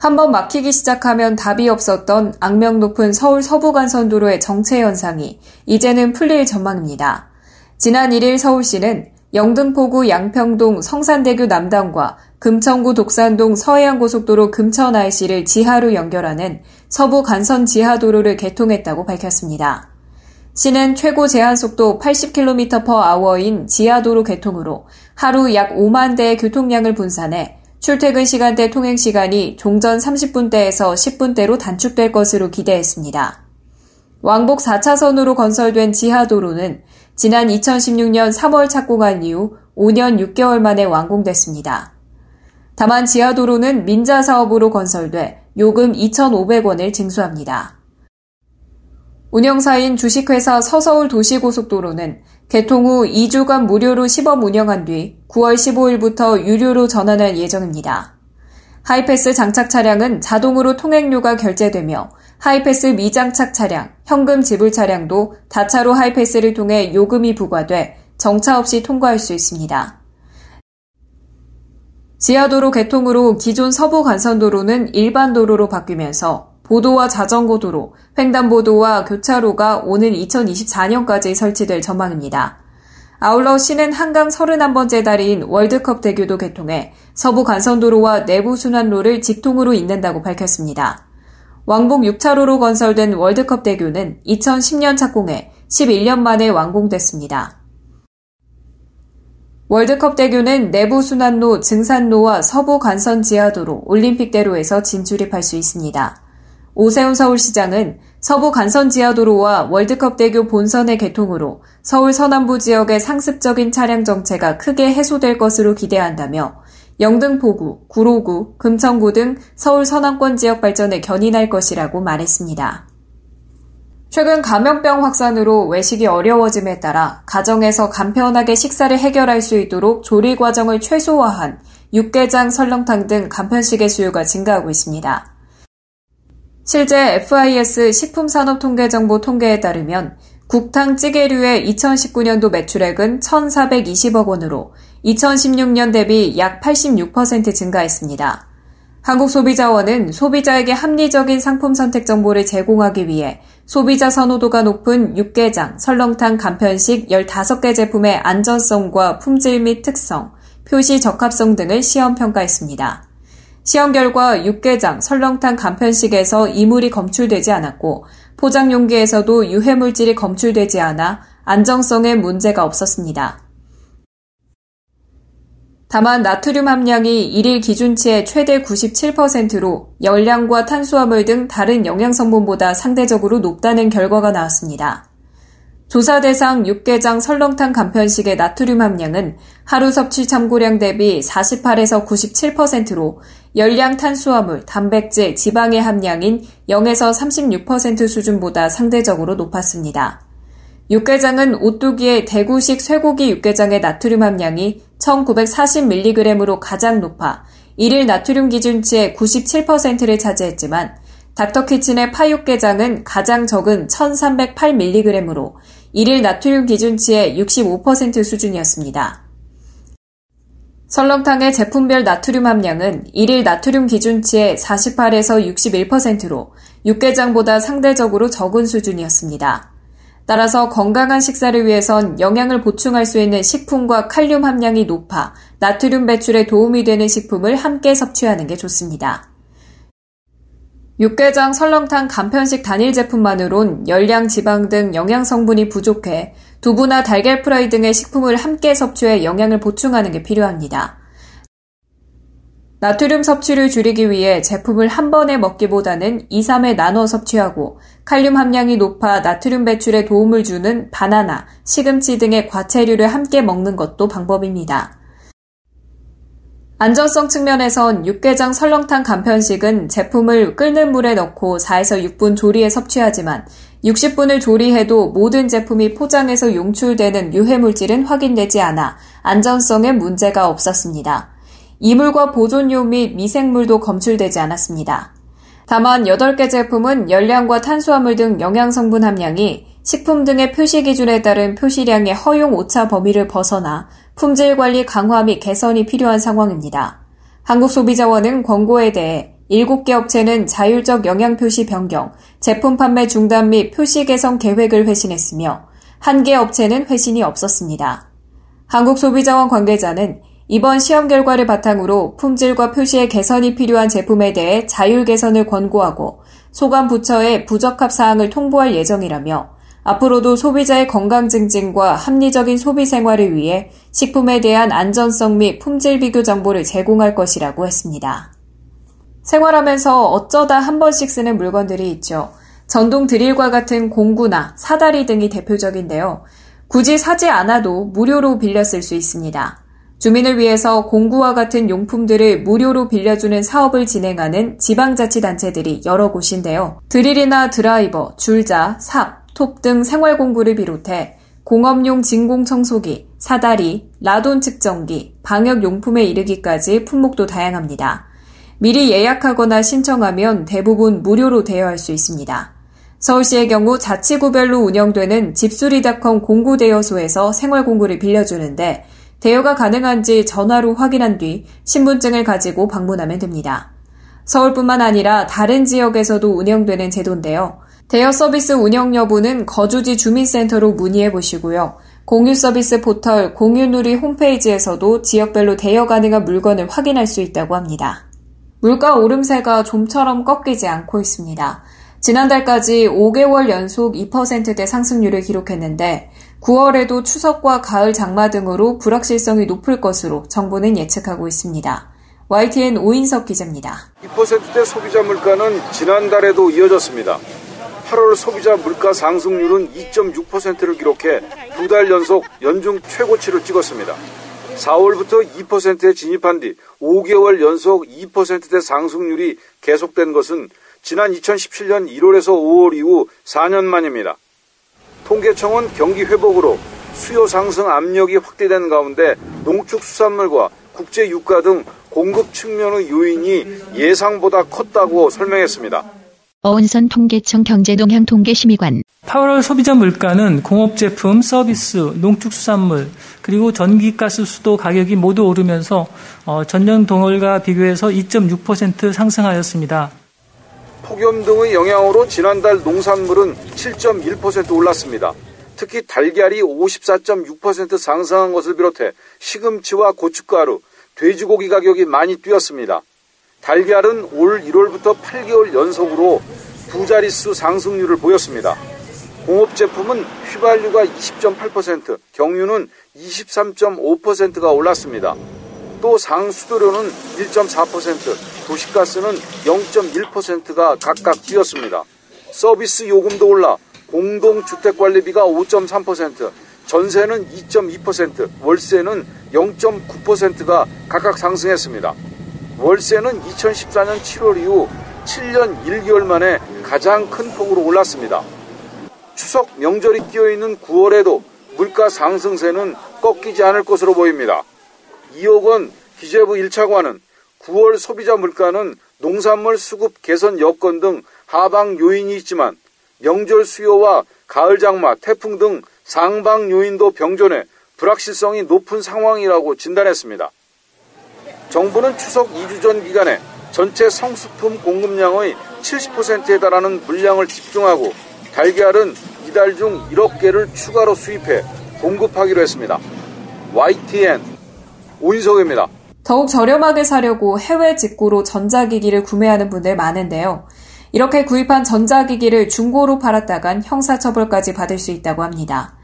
한번 막히기 시작하면 답이 없었던 악명 높은 서울 서부간선도로의 정체 현상이 이제는 풀릴 전망입니다. 지난 1일 서울시는 영등포구 양평동 성산대교 남단과 금천구 독산동 서해안고속도로 금천 IC를 지하로 연결하는 서부 간선 지하도로를 개통했다고 밝혔습니다. 시는 최고 제한 속도 80km/h인 지하도로 개통으로 하루 약 5만 대의 교통량을 분산해 출퇴근 시간대 통행 시간이 종전 30분대에서 10분대로 단축될 것으로 기대했습니다. 왕복 4차선으로 건설된 지하도로는 지난 2016년 3월 착공한 이후 5년 6개월 만에 완공됐습니다. 다만 지하도로는 민자 사업으로 건설돼 요금 2,500원을 징수합니다. 운영사인 주식회사 서서울 도시고속도로는 개통 후 2주간 무료로 시범 운영한 뒤 9월 15일부터 유료로 전환할 예정입니다. 하이패스 장착 차량은 자동으로 통행료가 결제되며 하이패스 미장착 차량, 현금 지불 차량도 다차로 하이패스를 통해 요금이 부과돼 정차 없이 통과할 수 있습니다. 지하도로 개통으로 기존 서부 간선도로는 일반 도로로 바뀌면서 보도와 자전거 도로, 횡단보도와 교차로가 오는 2024년까지 설치될 전망입니다. 아울러 시는 한강 31번째 달인 월드컵 대교도 개통해 서부 간선도로와 내부 순환로를 직통으로 잇는다고 밝혔습니다. 왕복 6차로로 건설된 월드컵 대교는 2010년 착공해 11년 만에 완공됐습니다. 월드컵 대교는 내부 순환로 증산로와 서부 간선 지하도로 올림픽대로에서 진출입할 수 있습니다. 오세훈 서울시장은 서부 간선 지하도로와 월드컵 대교 본선의 개통으로 서울 서남부 지역의 상습적인 차량 정체가 크게 해소될 것으로 기대한다며 영등포구, 구로구, 금천구 등 서울 서남권 지역 발전에 견인할 것이라고 말했습니다. 최근 감염병 확산으로 외식이 어려워짐에 따라 가정에서 간편하게 식사를 해결할 수 있도록 조리 과정을 최소화한 육개장, 설렁탕 등 간편식의 수요가 증가하고 있습니다. 실제 FIS 식품산업통계정보 통계에 따르면 국탕 찌개류의 2019년도 매출액은 1,420억 원으로 2016년 대비 약 86% 증가했습니다. 한국소비자원은 소비자에게 합리적인 상품 선택 정보를 제공하기 위해 소비자 선호도가 높은 육개장, 설렁탕 간편식 15개 제품의 안전성과 품질 및 특성, 표시 적합성 등을 시험 평가했습니다. 시험 결과 육개장, 설렁탕 간편식에서 이물이 검출되지 않았고 포장 용기에서도 유해 물질이 검출되지 않아 안정성에 문제가 없었습니다. 다만 나트륨 함량이 1일 기준치의 최대 97%로 열량과 탄수화물 등 다른 영양 성분보다 상대적으로 높다는 결과가 나왔습니다. 조사 대상 육개장 설렁탕 간편식의 나트륨 함량은 하루 섭취 참고량 대비 48에서 97%로 열량 탄수화물, 단백질, 지방의 함량인 0에서 36% 수준보다 상대적으로 높았습니다. 육개장은 오뚜기의 대구식 쇠고기 육개장의 나트륨 함량이 1940mg으로 가장 높아 1일 나트륨 기준치의 97%를 차지했지만 닥터키친의 파육개장은 가장 적은 1308mg으로 1일 나트륨 기준치의 65% 수준이었습니다. 설렁탕의 제품별 나트륨 함량은 1일 나트륨 기준치의 48에서 61%로 육개장보다 상대적으로 적은 수준이었습니다. 따라서 건강한 식사를 위해선 영양을 보충할 수 있는 식품과 칼륨 함량이 높아 나트륨 배출에 도움이 되는 식품을 함께 섭취하는 게 좋습니다. 육개장, 설렁탕, 간편식 단일 제품만으론 열량, 지방 등 영양 성분이 부족해 두부나 달걀 프라이 등의 식품을 함께 섭취해 영양을 보충하는 게 필요합니다. 나트륨 섭취를 줄이기 위해 제품을 한 번에 먹기보다는 2, 3회 나눠 섭취하고 칼륨 함량이 높아 나트륨 배출에 도움을 주는 바나나, 시금치 등의 과채류를 함께 먹는 것도 방법입니다. 안전성 측면에선 육개장 설렁탕 간편식은 제품을 끓는 물에 넣고 4에서 6분 조리해 섭취하지만 60분을 조리해도 모든 제품이 포장에서 용출되는 유해물질은 확인되지 않아 안전성에 문제가 없었습니다. 이물과 보존료 및 미생물도 검출되지 않았습니다. 다만 8개 제품은 열량과 탄수화물 등 영양성분 함량이 식품 등의 표시 기준에 따른 표시량의 허용 오차 범위를 벗어나 품질 관리 강화 및 개선이 필요한 상황입니다. 한국소비자원은 권고에 대해 7개 업체는 자율적 영양 표시 변경, 제품 판매 중단 및 표시 개선 계획을 회신했으며 한 개 업체는 회신이 없었습니다. 한국소비자원 관계자는 이번 시험 결과를 바탕으로 품질과 표시의 개선이 필요한 제품에 대해 자율 개선을 권고하고 소관 부처에 부적합 사항을 통보할 예정이라며 앞으로도 소비자의 건강 증진과 합리적인 소비 생활을 위해 식품에 대한 안전성 및 품질 비교 정보를 제공할 것이라고 했습니다. 생활하면서 어쩌다 한 번씩 쓰는 물건들이 있죠. 전동 드릴과 같은 공구나 사다리 등이 대표적인데요. 굳이 사지 않아도 무료로 빌려 쓸 수 있습니다. 주민을 위해서 공구와 같은 용품들을 무료로 빌려주는 사업을 진행하는 지방자치단체들이 여러 곳인데요. 드릴이나 드라이버, 줄자, 삽, 톱 등 생활공구를 비롯해 공업용 진공청소기, 사다리, 라돈 측정기, 방역용품에 이르기까지 품목도 다양합니다. 미리 예약하거나 신청하면 대부분 무료로 대여할 수 있습니다. 서울시의 경우 자치구별로 운영되는 집수리닷컴 공구대여소에서 생활공구를 빌려주는데 대여가 가능한지 전화로 확인한 뒤 신분증을 가지고 방문하면 됩니다. 서울뿐만 아니라 다른 지역에서도 운영되는 제도인데요. 대여 서비스 운영 여부는 거주지 주민센터로 문의해 보시고요. 공유 서비스 포털 공유누리 홈페이지에서도 지역별로 대여 가능한 물건을 확인할 수 있다고 합니다. 물가 오름세가 좀처럼 꺾이지 않고 있습니다. 지난달까지 5개월 연속 2%대 상승률을 기록했는데 9월에도 추석과 가을 장마 등으로 불확실성이 높을 것으로 정부는 예측하고 있습니다. YTN 오인석 기자입니다. 2%대 소비자 물가는 지난달에도 이어졌습니다. 8월 소비자 물가 상승률은 2.6%를 기록해 두 달 연속 연중 최고치를 찍었습니다. 4월부터 2%에 진입한 뒤 5개월 연속 2%대 상승률이 계속된 것은 지난 2017년 1월에서 5월 이후 4년 만입니다. 통계청은 경기 회복으로 수요 상승 압력이 확대된 가운데 농축수산물과 국제 유가 등 공급 측면의 요인이 예상보다 컸다고 설명했습니다. 어은선 통계청 경제동향 통계심의관 8월 소비자 물가는 공업제품, 서비스, 농축수산물, 그리고 전기가스 수도 가격이 모두 오르면서 어, 전년 동월과 비교해서 2.6% 상승하였습니다. 폭염 등의 영향으로 지난달 농산물은 7.1% 올랐습니다. 특히 달걀이 54.6% 상승한 것을 비롯해 시금치와 고춧가루, 돼지고기 가격이 많이 뛰었습니다. 달걀은 올 1월부터 8개월 연속으로 두 자릿수 상승률을 보였습니다. 공업 제품은 휘발유가 20.8%, 경유는 23.5%가 올랐습니다. 또 상수도료는 1.4%, 도시가스는 0.1%가 각각 뛰었습니다. 서비스 요금도 올라 공동주택관리비가 5.3%, 전세는 2.2%, 월세는 0.9%가 각각 상승했습니다. 월세는 2014년 7월 이후 7년 1개월 만에 가장 큰 폭으로 올랐습니다. 추석 명절이 끼어있는 9월에도 물가 상승세는 꺾이지 않을 것으로 보입니다. 이옥원 기재부 1차관은 9월 소비자 물가는 농산물 수급 개선 여건 등 하방 요인이 있지만 명절 수요와 가을 장마, 태풍 등 상방 요인도 병존해 불확실성이 높은 상황이라고 진단했습니다. 정부는 추석 2주 전 기간에 전체 성수품 공급량의 70%에 달하는 물량을 집중하고 달걀은 이달 중 1억 개를 추가로 수입해 공급하기로 했습니다. YTN 오인석입니다. 더욱 저렴하게 사려고 해외 직구로 전자기기를 구매하는 분들 많은데요. 이렇게 구입한 전자기기를 중고로 팔았다간 형사처벌까지 받을 수 있다고 합니다.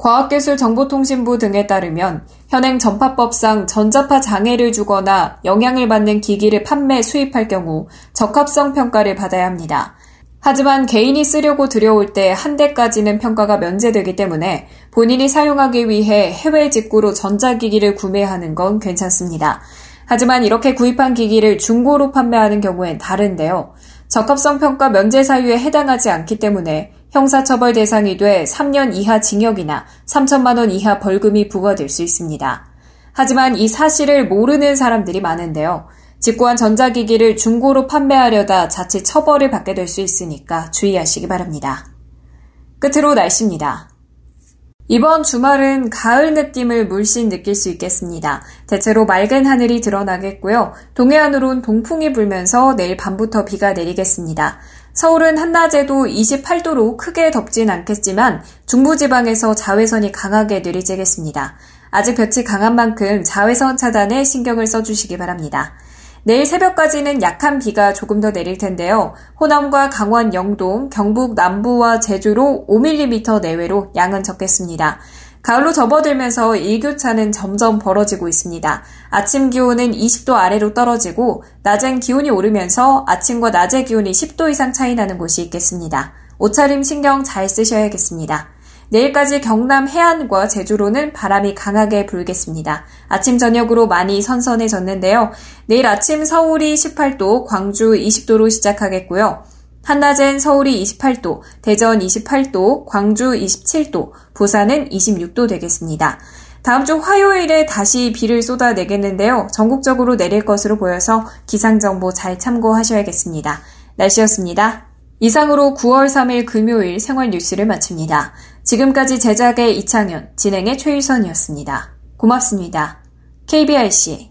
과학기술정보통신부 등에 따르면 현행 전파법상 전자파 장애를 주거나 영향을 받는 기기를 판매, 수입할 경우 적합성 평가를 받아야 합니다. 하지만 개인이 쓰려고 들여올 때 한 대까지는 평가가 면제되기 때문에 본인이 사용하기 위해 해외 직구로 전자기기를 구매하는 건 괜찮습니다. 하지만 이렇게 구입한 기기를 중고로 판매하는 경우엔 다른데요. 적합성 평가 면제 사유에 해당하지 않기 때문에 형사처벌 대상이 돼 3년 이하 징역이나 3천만 원 이하 벌금이 부과될 수 있습니다. 하지만 이 사실을 모르는 사람들이 많은데요. 직구한 전자기기를 중고로 판매하려다 자칫 처벌을 받게 될 수 있으니까 주의하시기 바랍니다. 끝으로 날씨입니다. 이번 주말은 가을 느낌을 물씬 느낄 수 있겠습니다. 대체로 맑은 하늘이 드러나겠고요. 동해안으론 동풍이 불면서 내일 밤부터 비가 내리겠습니다. 서울은 한낮에도 28도로 크게 덥진 않겠지만 중부지방에서 자외선이 강하게 내리쬐겠습니다. 아직 볕이 강한 만큼 자외선 차단에 신경을 써주시기 바랍니다. 내일 새벽까지는 약한 비가 조금 더 내릴 텐데요. 호남과 강원 영동, 경북 남부와 제주로 5mm 내외로 양은 적겠습니다. 가을로 접어들면서 일교차는 점점 벌어지고 있습니다. 아침 기온은 20도 아래로 떨어지고 낮엔 기온이 오르면서 아침과 낮의 기온이 10도 이상 차이 나는 곳이 있겠습니다. 옷차림 신경 잘 쓰셔야겠습니다. 내일까지 경남 해안과 제주로는 바람이 강하게 불겠습니다. 아침 저녁으로 많이 선선해졌는데요. 내일 아침 서울이 18도, 광주 20도로 시작하겠고요. 한낮엔 서울이 28도, 대전 28도, 광주 27도, 부산은 26도 되겠습니다. 다음 주 화요일에 다시 비를 쏟아내겠는데요. 전국적으로 내릴 것으로 보여서 기상정보 잘 참고하셔야겠습니다. 날씨였습니다. 이상으로 9월 3일 금요일 생활 뉴스를 마칩니다. 지금까지 제작의 이창현, 진행의 최유선이었습니다. 고맙습니다. KBRC